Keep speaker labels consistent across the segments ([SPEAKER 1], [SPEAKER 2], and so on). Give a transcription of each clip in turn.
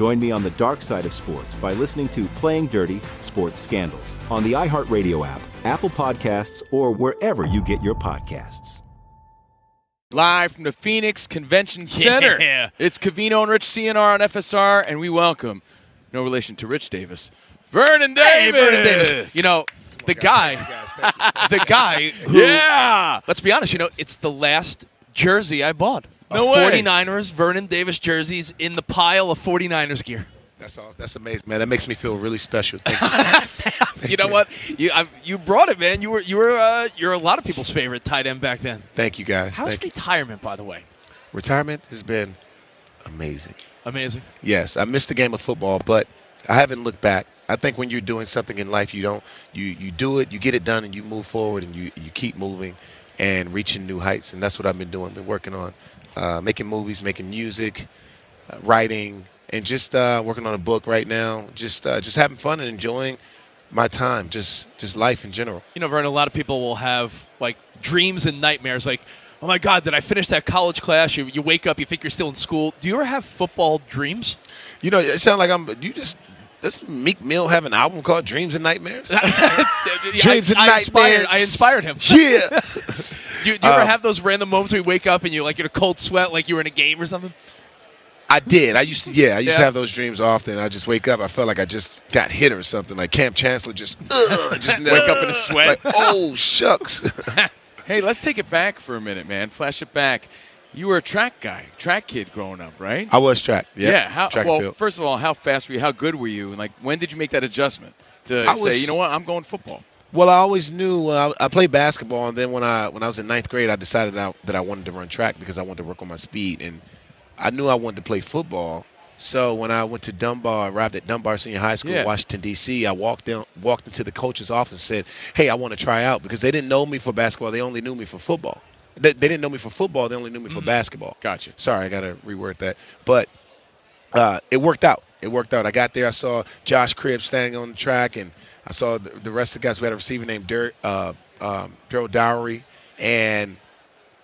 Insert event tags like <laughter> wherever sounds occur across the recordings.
[SPEAKER 1] Join me on the dark side of sports by listening to Playing Dirty Sports Scandals on the iHeartRadio app, Apple Podcasts, or wherever you get your podcasts.
[SPEAKER 2] Live from the Phoenix Convention Center. <laughs>
[SPEAKER 3] Yeah.
[SPEAKER 2] It's Covino and Rich CNR on FSR, and we welcome, no relation to Rich Davis, Vernon
[SPEAKER 4] Hey,
[SPEAKER 2] Davis.
[SPEAKER 4] Vernon Davis. You know, the guy, the <laughs> guy who,
[SPEAKER 2] Yeah.
[SPEAKER 4] let's be honest, you know, it's the last jersey I bought.
[SPEAKER 2] No
[SPEAKER 4] a
[SPEAKER 2] way.
[SPEAKER 4] 49ers Vernon Davis jerseys in the pile of 49ers gear.
[SPEAKER 5] That's all. That's amazing, man. That makes me feel really special. Thank you. <laughs>
[SPEAKER 4] You know what? You I, you brought it, man. You were you were uh, you're a lot of people's favorite tight end back then.
[SPEAKER 5] Thank you, guys.
[SPEAKER 4] How's
[SPEAKER 5] Thank you.
[SPEAKER 4] retirement, by the way?
[SPEAKER 5] Retirement has been amazing.
[SPEAKER 4] Amazing.
[SPEAKER 5] Yes, I missed the game of football, but I haven't looked back. I think when you're doing something in life, you don't you you do it, you get it done, and you move forward, and you you keep moving and reaching new heights. And that's what I've been doing. Been working on uh, making movies, making music, uh, writing, and just uh, working on a book right now. Just uh, just having fun and enjoying my time, just just life in general.
[SPEAKER 4] You know, Vernon, a lot of people will have like dreams and nightmares like, oh my God, did I finish that college class? You, you wake up, you think you're still in school. Do you ever have football dreams?
[SPEAKER 5] You know, it sounds like I'm. You just. Does Meek Mill have an album called Dreams and Nightmares? <laughs> Dreams
[SPEAKER 4] I,
[SPEAKER 5] and
[SPEAKER 4] I inspired,
[SPEAKER 5] Nightmares.
[SPEAKER 4] I inspired him.
[SPEAKER 5] Yeah. <laughs>
[SPEAKER 4] Do you, do you ever
[SPEAKER 5] Um,
[SPEAKER 4] have those random moments where you wake up and you're like in a cold sweat like you were in a game or something?
[SPEAKER 5] I did. I used to. Yeah, I used to have those dreams often. I just wake up. I felt like I just got hit or something. Like Kam Chancellor, just <laughs> uh, just <laughs>
[SPEAKER 2] Wake up in a sweat.
[SPEAKER 5] Like, oh shucks. <laughs>
[SPEAKER 2] Hey, let's take it back for a minute, man. Flash it back. You were a track guy, track kid growing up, right?
[SPEAKER 5] I was track. Yeah.
[SPEAKER 2] yeah. How,
[SPEAKER 5] track
[SPEAKER 2] well,
[SPEAKER 5] field.
[SPEAKER 2] first of all, how fast were you? How good were you? And like, when did you make that adjustment to
[SPEAKER 5] I
[SPEAKER 2] say,
[SPEAKER 5] was-
[SPEAKER 2] you know what, I'm going football?
[SPEAKER 5] Well, I always knew uh, I played basketball, and then when I when I was in ninth grade, I decided out that I wanted to run track because I wanted to work on my speed, and I knew I wanted to play football. So when I went to Dunbar, arrived at Dunbar Senior High School,
[SPEAKER 2] Yeah.
[SPEAKER 5] Washington D.C., I walked down, walked into the coach's office, and said, "Hey, I want to try out," because they didn't know me for basketball; they only knew me for football. They, they didn't know me for football; they only knew me for basketball.
[SPEAKER 2] Gotcha.
[SPEAKER 5] Sorry, I got to reword that, but uh, it worked out. It worked out. I got there. I saw Josh Cribbs standing on the track, and I saw the, the rest of the guys. We had a receiver named Dirt, uh, um, Daryl Dowry, and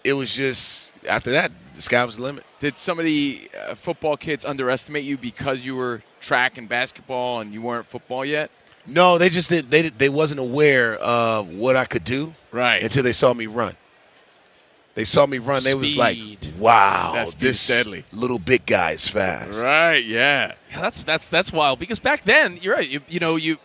[SPEAKER 5] it was just after that, the sky was the limit.
[SPEAKER 2] Did some of the uh, football kids underestimate you because you were track and basketball and you weren't football yet?
[SPEAKER 5] No, they just did. They they wasn't aware of what I could do
[SPEAKER 2] Right.
[SPEAKER 5] until they saw me run. They saw me run. They was like, "Wow,
[SPEAKER 2] That speed's
[SPEAKER 5] this
[SPEAKER 2] deadly."
[SPEAKER 5] little big guy is fast."
[SPEAKER 2] Right. Yeah.
[SPEAKER 4] Yeah, that's that's that's wild because back then you're right. You, you know you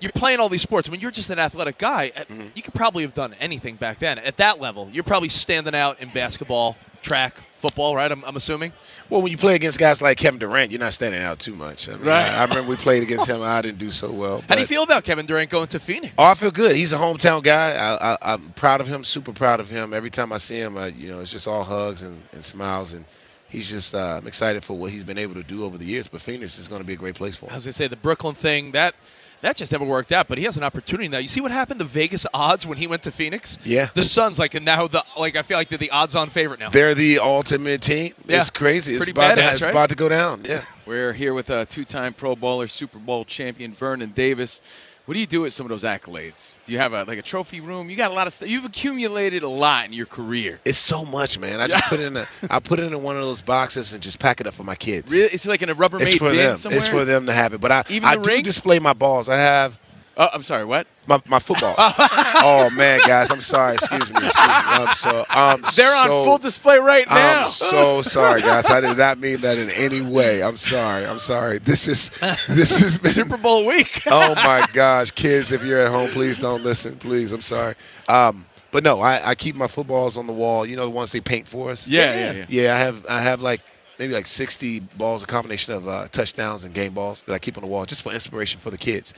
[SPEAKER 4] you're playing all these sports. When you're just an athletic guy, uh,
[SPEAKER 5] Mm-hmm.
[SPEAKER 4] you could probably have done anything back then. At that level, you're probably standing out in basketball, track, football, right? I'm, I'm assuming.
[SPEAKER 5] Well, when you play against guys like Kevin Durant, you're not standing out too much. I mean,
[SPEAKER 2] Right.
[SPEAKER 5] I, I remember we played against <laughs> him. I didn't do so well.
[SPEAKER 4] How do you feel about Kevin Durant going to Phoenix?
[SPEAKER 5] Oh, I feel good. He's a hometown guy. I, I, I'm proud of him. Super proud of him. Every time I see him, I, you know, it's just all hugs and, and smiles, and he's just. Uh, I'm excited for what he's been able to do over the years. But Phoenix is going to be a great place for him.
[SPEAKER 4] As I say, the Brooklyn thing that that just never worked out. But he has an opportunity now. You see what happened to Vegas odds when he went to Phoenix?
[SPEAKER 5] Yeah.
[SPEAKER 4] the Suns like and now the like I feel like they're the odds-on favorite now.
[SPEAKER 5] They're the ultimate team.
[SPEAKER 4] Yeah.
[SPEAKER 5] It's crazy. It's
[SPEAKER 4] Pretty
[SPEAKER 5] about to, it's
[SPEAKER 4] right?
[SPEAKER 5] about to go down. Yeah.
[SPEAKER 2] We're here with a two-time Pro Bowler, Super Bowl champion Vernon Davis. What do you do with some of those accolades? Do you have a like a trophy room? You got a lot of stuff. You've accumulated a lot in your career.
[SPEAKER 5] It's so much, man. I just put it in a, I put it in one of those boxes and just pack it up for my kids.
[SPEAKER 2] Really? It's like in a Rubbermaid
[SPEAKER 5] It's for
[SPEAKER 2] bin
[SPEAKER 5] them.
[SPEAKER 2] somewhere.
[SPEAKER 5] It's for them to have it. But I,
[SPEAKER 2] Even
[SPEAKER 5] I
[SPEAKER 2] the
[SPEAKER 5] do
[SPEAKER 2] ring?
[SPEAKER 5] display my balls. I have
[SPEAKER 2] Oh, I'm sorry. What?
[SPEAKER 5] my, my football. <laughs> oh man, guys, I'm sorry. Excuse me. Excuse me. I'm so. I'm
[SPEAKER 2] They're on full display right now.
[SPEAKER 5] I'm so sorry, guys. I did not mean that in any way. I'm sorry. I'm sorry. This is this is <laughs>
[SPEAKER 4] Super Bowl week. <laughs>
[SPEAKER 5] oh my gosh, kids! If you're at home, please don't listen. Please, I'm sorry. Um, but no, I, I keep my footballs on the wall. You know the ones they paint for us.
[SPEAKER 2] Yeah, yeah, yeah.
[SPEAKER 5] Yeah, I have I have like maybe like 60 balls, a combination of uh, touchdowns and game balls that I keep on the wall just for inspiration for the kids.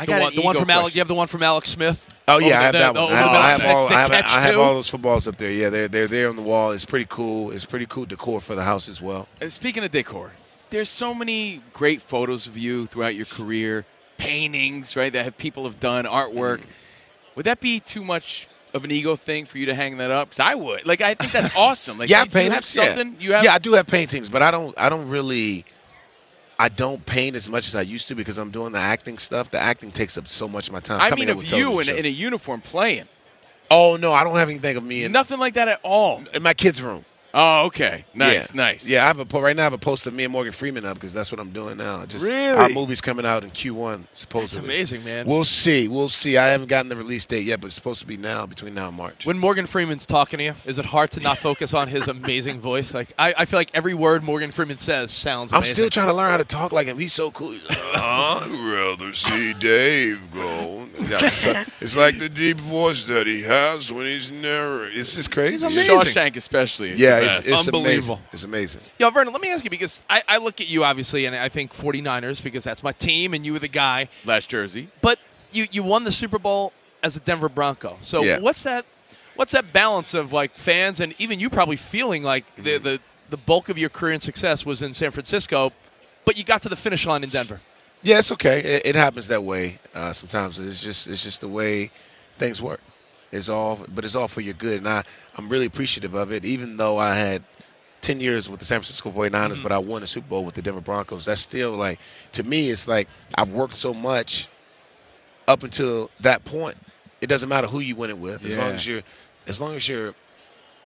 [SPEAKER 2] I
[SPEAKER 4] The
[SPEAKER 2] got
[SPEAKER 4] one, the one from Alex.
[SPEAKER 2] question.
[SPEAKER 4] You have the one from Alex Smith.
[SPEAKER 5] Oh yeah, I have
[SPEAKER 4] the-
[SPEAKER 5] that
[SPEAKER 4] the-
[SPEAKER 5] one.
[SPEAKER 4] the-
[SPEAKER 5] I have, I have all. I have, I have all those footballs up there. Yeah, they're they're there on the wall. It's pretty cool. It's pretty cool decor for the house as well.
[SPEAKER 2] Uh, Speaking of decor, there's so many great photos of you throughout your career, paintings, right? That have people have done artwork. Would that be too much of an ego thing for you to hang that up? Because I would. Like, I think that's <laughs> awesome. Like,
[SPEAKER 5] yeah,
[SPEAKER 2] you, you have
[SPEAKER 5] paintings. yeah.
[SPEAKER 2] You have.
[SPEAKER 5] yeah, I do have paintings, but I don't. I don't really. I don't paint as much as I used to because I'm doing the acting stuff. The acting takes up so much of my time.
[SPEAKER 2] I
[SPEAKER 5] coming
[SPEAKER 2] mean, of you in, in a uniform playing.
[SPEAKER 5] Oh no, I don't have anything of me in,
[SPEAKER 2] Nothing like that at all.
[SPEAKER 5] in my kids' room.
[SPEAKER 2] Oh, okay. Nice,
[SPEAKER 5] yeah.
[SPEAKER 2] nice.
[SPEAKER 5] Yeah, I have a po- right now. I have a post of me and Morgan Freeman up because that's what I'm doing now. Just
[SPEAKER 2] Really?
[SPEAKER 5] our movie's coming out in Q1
[SPEAKER 4] It's
[SPEAKER 5] supposedly.
[SPEAKER 4] amazing, man.
[SPEAKER 5] We'll see. We'll see. I haven't gotten the release date yet, but it's supposed to be now, between now and March.
[SPEAKER 4] When Morgan Freeman's talking to you, is it hard to not focus on his amazing voice? Like I, I feel like every word Morgan Freeman says sounds
[SPEAKER 5] I'm still trying to learn how to talk like him. He's so cool. He's like, I'd rather see Dave go. It's, like, the deep voice that he has when he's narrating. It's just crazy.
[SPEAKER 4] He's
[SPEAKER 5] It's-
[SPEAKER 4] amazing.
[SPEAKER 2] Shawshank, especially. is
[SPEAKER 5] Yeah,
[SPEAKER 2] the
[SPEAKER 5] it's,
[SPEAKER 2] best.
[SPEAKER 5] it's
[SPEAKER 4] Unbelievable.
[SPEAKER 5] amazing. It's amazing.
[SPEAKER 4] Yo, Vernon, let me ask you because I, I look at you obviously, and I think 49ers because that's my team, and you were the guy.
[SPEAKER 2] last jersey.
[SPEAKER 4] But you, you won the Super Bowl as a Denver Bronco. So
[SPEAKER 5] Yeah.
[SPEAKER 4] what's that? What's that balance of like fans and even you probably feeling like the,
[SPEAKER 5] Mm-hmm.
[SPEAKER 4] the the bulk of your career and success was in San Francisco, but you got to the finish line in Denver.
[SPEAKER 5] Yeah, it's okay. It, it happens that way. Uh, sometimes it's just it's just the way things work. It's all, but it's all for your good, and I I'm really appreciative of it. Even though I had ten years with the San Francisco 49ers, mm-hmm. but I won a Super Bowl with the Denver Broncos. That's still like to me, it's like I've worked so much up until that point. It doesn't matter who you win it with, as long as you're as long as you're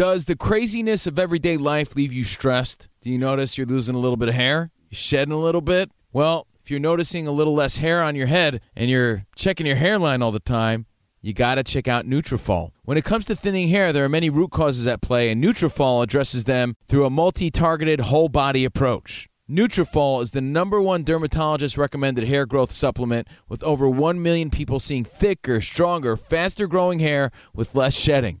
[SPEAKER 2] Does the craziness of everyday life leave you stressed? Do you notice you're losing a little bit of hair? You're shedding a little bit? Well, if you're noticing a little less hair on your head and you're checking your hairline all the time, you got to check out Nutrafol. When it comes to thinning hair, there are many root causes at play, and Nutrafol addresses them through a multi-targeted whole body approach. Nutrafol is the number one dermatologist recommended hair growth supplement with over 1 million people seeing thicker, stronger, faster growing hair with less shedding.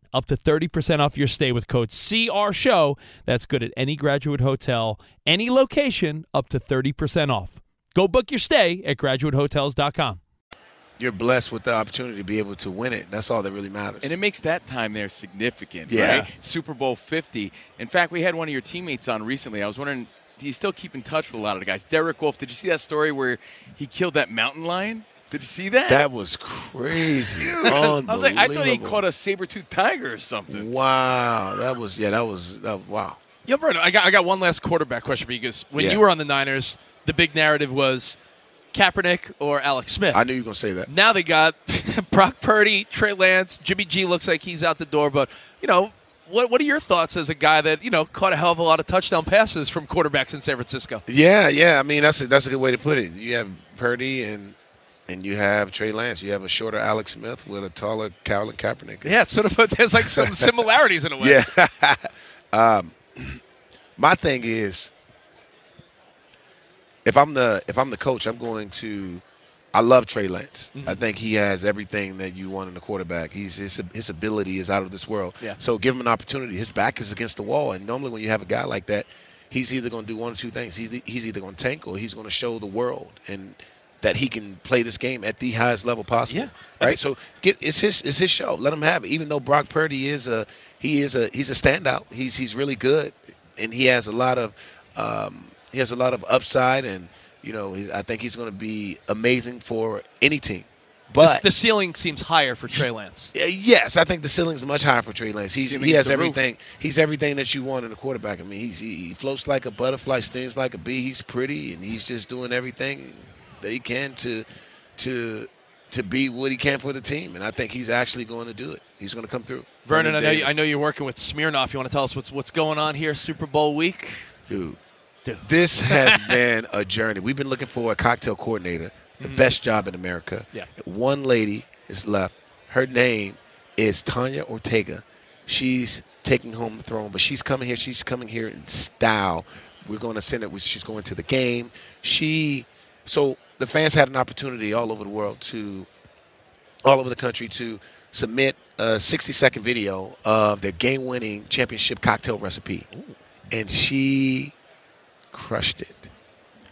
[SPEAKER 6] up to 30% off your stay with code CR Show. That's good at any graduate hotel, any location, up to 30% off. Go book your stay at graduatehotels.com.
[SPEAKER 5] You're blessed with the opportunity to be able to win it. That's all that really matters.
[SPEAKER 2] And it makes that time there significant,
[SPEAKER 5] Yeah.
[SPEAKER 2] right? Super Bowl 50. In fact, we had one of your teammates on recently. I was wondering, do you still keep in touch with a lot of the guys? Derek Wolfe, did you see that story where he killed that mountain lion? Did you see that?
[SPEAKER 5] that was crazy. <laughs>
[SPEAKER 2] I was like, I thought he caught a saber-tooth tiger or something.
[SPEAKER 5] Wow, that was yeah, that was that, wow.
[SPEAKER 3] Yeah, Vernon, I got, I got one last quarterback question for you because when
[SPEAKER 5] Yeah.
[SPEAKER 3] you were on the Niners, the big narrative was Kaepernick or Alex Smith.
[SPEAKER 5] I knew you were gonna say that.
[SPEAKER 3] Now they got <laughs> Brock Purdy, Trey Lance, Jimmy G looks like he's out the door, but you know, what what are your thoughts as a guy that, you know, caught a hell of a lot of touchdown passes from quarterbacks in San Francisco?
[SPEAKER 5] Yeah, yeah. I mean, that's a, that's a good way to put it. You have Purdy and and you have Trey Lance. You have a shorter Alex Smith with a taller Colin Kaepernick.
[SPEAKER 3] Yeah, it's sort of there's like some <laughs> similarities in a way.
[SPEAKER 5] Yeah. <laughs> um, <clears throat> my thing is, if I'm the if I'm the coach, I'm going to. I love Trey Lance.
[SPEAKER 3] Mm-hmm.
[SPEAKER 5] I think he has everything that you want in a quarterback. He's his his ability is out of this world.
[SPEAKER 3] Yeah.
[SPEAKER 5] So give him an opportunity. His back is against the wall, and normally when you have a guy like that, he's either going to do one or two things. He's he's either going to tank or he's going to show the world and that he can play this game at the highest level possible.
[SPEAKER 3] Yeah.
[SPEAKER 5] Right. So get it's his it's his show. Let him have it. Even though Brock Purdy is a he is a he's a standout. He's he's really good, and he has a lot of um, he has a lot of upside, and you know I think he's going to be amazing for any team. But
[SPEAKER 3] the ceiling seems higher for Trey Lance.
[SPEAKER 5] Yes, I think the ceiling's much higher for Trey Lance. He's, he has
[SPEAKER 2] the roof.
[SPEAKER 5] everything. He's everything that you want in a quarterback. I mean, he's, he, he floats like a butterfly, stings like a bee. He's pretty, and he's just doing everything that he can to to to be what he can for the team. And I think he's actually going to do it. He's going to come through,
[SPEAKER 3] Vernon, I know you, I know you're working with Smirnoff. You want to tell us what's what's going on here Super Bowl week?
[SPEAKER 5] dude.
[SPEAKER 3] Dude.
[SPEAKER 5] This <laughs> has been a journey. We've been looking for a cocktail coordinator, the mm-hmm. best job in America.
[SPEAKER 3] Yeah.
[SPEAKER 5] One lady is left. Her name is Tanya Ortega. She's taking home the throne, but she's coming here. She's coming here in style. We're going to send it. She's going to the game. She, so the fans had an opportunity all over the world to, all over the country to submit a 60 second video of their game winning championship cocktail recipe. And she crushed it.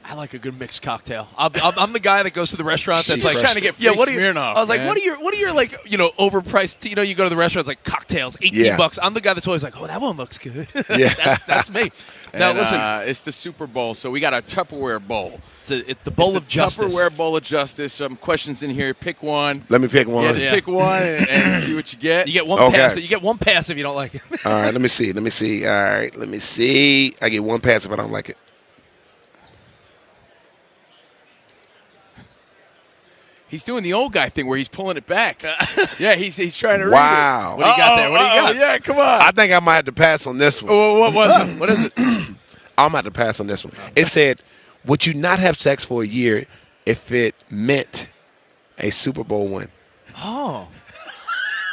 [SPEAKER 3] I like a good mixed cocktail. I'm, I'm, I'm the guy that goes to the restaurant that's
[SPEAKER 5] She's
[SPEAKER 3] like
[SPEAKER 5] trying to
[SPEAKER 2] get
[SPEAKER 3] yeah.
[SPEAKER 2] free
[SPEAKER 3] What are you,
[SPEAKER 2] Smirnoff,
[SPEAKER 3] I was like, what are your what are your like you know overpriced? You know, you go to the restaurant, it's like cocktails, eighteen
[SPEAKER 5] Yeah.
[SPEAKER 3] bucks. I'm the guy that's always like, oh, that one looks good. <laughs>
[SPEAKER 5] Yeah.
[SPEAKER 3] that's, that's me. Now
[SPEAKER 2] And,
[SPEAKER 3] listen,
[SPEAKER 2] uh, it's the Super Bowl, so we got a Tupperware bowl.
[SPEAKER 3] it's, a, it's the bowl
[SPEAKER 2] It's
[SPEAKER 3] of
[SPEAKER 2] the
[SPEAKER 3] justice.
[SPEAKER 2] Tupperware bowl of justice. Some questions in here. Pick one.
[SPEAKER 5] Let me pick one.
[SPEAKER 2] Yeah, just
[SPEAKER 3] Yeah.
[SPEAKER 2] pick one and, and <laughs> see what you get.
[SPEAKER 3] You get one
[SPEAKER 5] Okay.
[SPEAKER 3] pass. You get one pass if you don't like it.
[SPEAKER 5] All right, let me see. Let me see. All right, let me see. I get one pass if I don't like it.
[SPEAKER 2] He's doing the old guy thing where he's pulling it back. Uh, <laughs> yeah, he's he's trying to read
[SPEAKER 5] Wow.
[SPEAKER 2] it.
[SPEAKER 3] What do you got there? What do you got?
[SPEAKER 2] Yeah, come on.
[SPEAKER 5] I think I might have to pass on this one.
[SPEAKER 2] What was it? What is it? <clears throat>
[SPEAKER 5] I'm about to pass on this one. It said, "Would you not have sex for a year if it meant a Super Bowl win?"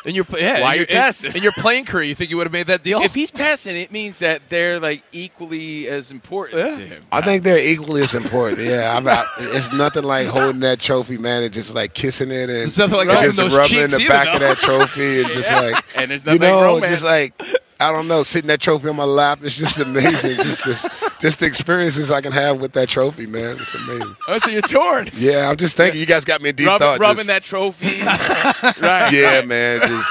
[SPEAKER 3] And you're yeah.
[SPEAKER 2] Why
[SPEAKER 3] in
[SPEAKER 2] you
[SPEAKER 3] your- in-
[SPEAKER 2] passing?
[SPEAKER 3] In your playing career, you think you would have made that deal?
[SPEAKER 2] if he's passing, it means that they're like equally as important
[SPEAKER 3] Yeah.
[SPEAKER 2] to him.
[SPEAKER 5] I think they're equally as important. Yeah, I'm out. It's nothing like holding that trophy, man, and just like kissing it and,
[SPEAKER 3] There's nothing like
[SPEAKER 5] and
[SPEAKER 3] rubbing
[SPEAKER 5] just rubbing in
[SPEAKER 3] cheeks
[SPEAKER 5] the
[SPEAKER 3] either,
[SPEAKER 5] back of that trophy and just <laughs> like
[SPEAKER 2] And there's nothing like
[SPEAKER 5] know,
[SPEAKER 2] romance.
[SPEAKER 5] just like I don't know, sitting that trophy on my lap. It's just amazing. just this, just the experiences I can have with that trophy, man. It's amazing.
[SPEAKER 2] Oh, so you're torn.
[SPEAKER 5] Yeah, I'm just thinking. You guys got me in deep
[SPEAKER 2] Rub,
[SPEAKER 5] thought.
[SPEAKER 2] rubbing
[SPEAKER 5] just-
[SPEAKER 2] that trophy. <laughs> right.
[SPEAKER 5] Yeah, man. Just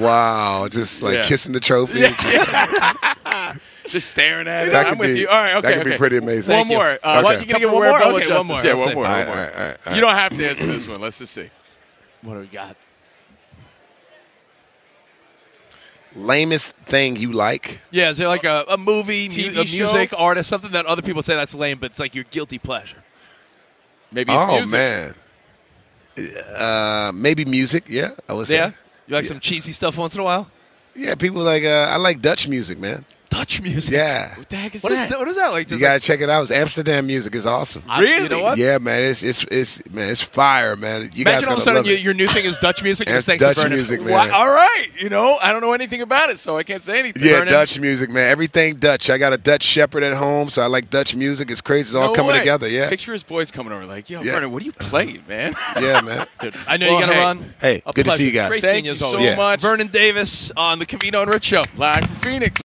[SPEAKER 5] wow. Just like
[SPEAKER 2] Yeah.
[SPEAKER 5] kissing the trophy. <laughs> Just-
[SPEAKER 2] Just staring at it.
[SPEAKER 5] that
[SPEAKER 2] I'm
[SPEAKER 5] could
[SPEAKER 2] with
[SPEAKER 5] be.
[SPEAKER 2] you. All right, okay.
[SPEAKER 5] That could
[SPEAKER 2] okay.
[SPEAKER 5] be pretty amazing.
[SPEAKER 2] One
[SPEAKER 3] Thank you.
[SPEAKER 2] more. Uh,
[SPEAKER 5] Okay.
[SPEAKER 2] what-
[SPEAKER 3] You gonna get one more? Okay, one
[SPEAKER 2] justice.
[SPEAKER 3] more.
[SPEAKER 2] Yeah, one more.
[SPEAKER 5] All all right, all right,
[SPEAKER 2] You don't have to answer this one. Let's just see.
[SPEAKER 3] What do we got?
[SPEAKER 5] Lamest thing you like?
[SPEAKER 3] Yeah, is there like a, a movie, mu- a music,
[SPEAKER 2] show?
[SPEAKER 3] artist, something that other people say that's lame, but it's like your guilty pleasure?
[SPEAKER 2] Maybe it's
[SPEAKER 5] oh
[SPEAKER 2] music.
[SPEAKER 5] man, Uh, maybe music. Yeah, I would say.
[SPEAKER 4] Yeah. You like
[SPEAKER 5] Yeah.
[SPEAKER 4] some cheesy stuff once in a while?
[SPEAKER 5] Yeah, people like. Uh, I like Dutch music, man.
[SPEAKER 4] Dutch music.
[SPEAKER 5] Yeah,
[SPEAKER 7] What the heck is
[SPEAKER 4] What is
[SPEAKER 7] that?
[SPEAKER 4] that? What is that like?
[SPEAKER 5] you
[SPEAKER 4] Just
[SPEAKER 5] gotta
[SPEAKER 4] like,
[SPEAKER 5] check it out. It's Amsterdam music is awesome.
[SPEAKER 4] I- You know what?
[SPEAKER 5] Yeah, man, it's it's it's man, it's fire, man. You guys
[SPEAKER 4] Imagine all of a sudden
[SPEAKER 5] love
[SPEAKER 4] you, your new thing is Dutch music. and
[SPEAKER 5] That's
[SPEAKER 4] thanks
[SPEAKER 5] Dutch
[SPEAKER 4] to
[SPEAKER 5] music, man.
[SPEAKER 7] Why- all right, you know, I don't know anything about it, so I can't say anything.
[SPEAKER 5] Yeah,
[SPEAKER 7] Vernon.
[SPEAKER 5] Dutch music, man. Everything Dutch. I got a Dutch shepherd at home, so I like Dutch music. It's crazy. It's all
[SPEAKER 7] No
[SPEAKER 5] coming
[SPEAKER 7] way.
[SPEAKER 5] together. Yeah,
[SPEAKER 7] Picture his boys coming over, like, yo,
[SPEAKER 5] Yeah.
[SPEAKER 7] Vernon, what are you playing, man? <laughs>
[SPEAKER 5] yeah, man. <laughs>
[SPEAKER 4] Dude, I know
[SPEAKER 7] Well,
[SPEAKER 4] you got to
[SPEAKER 7] hey.
[SPEAKER 4] run.
[SPEAKER 5] Hey,
[SPEAKER 4] A
[SPEAKER 5] good to see you guys.
[SPEAKER 4] Great
[SPEAKER 7] Thank
[SPEAKER 4] seeing
[SPEAKER 7] you so much.
[SPEAKER 4] Vernon Davis on the Covino and Rich Show.
[SPEAKER 7] Live from Phoenix.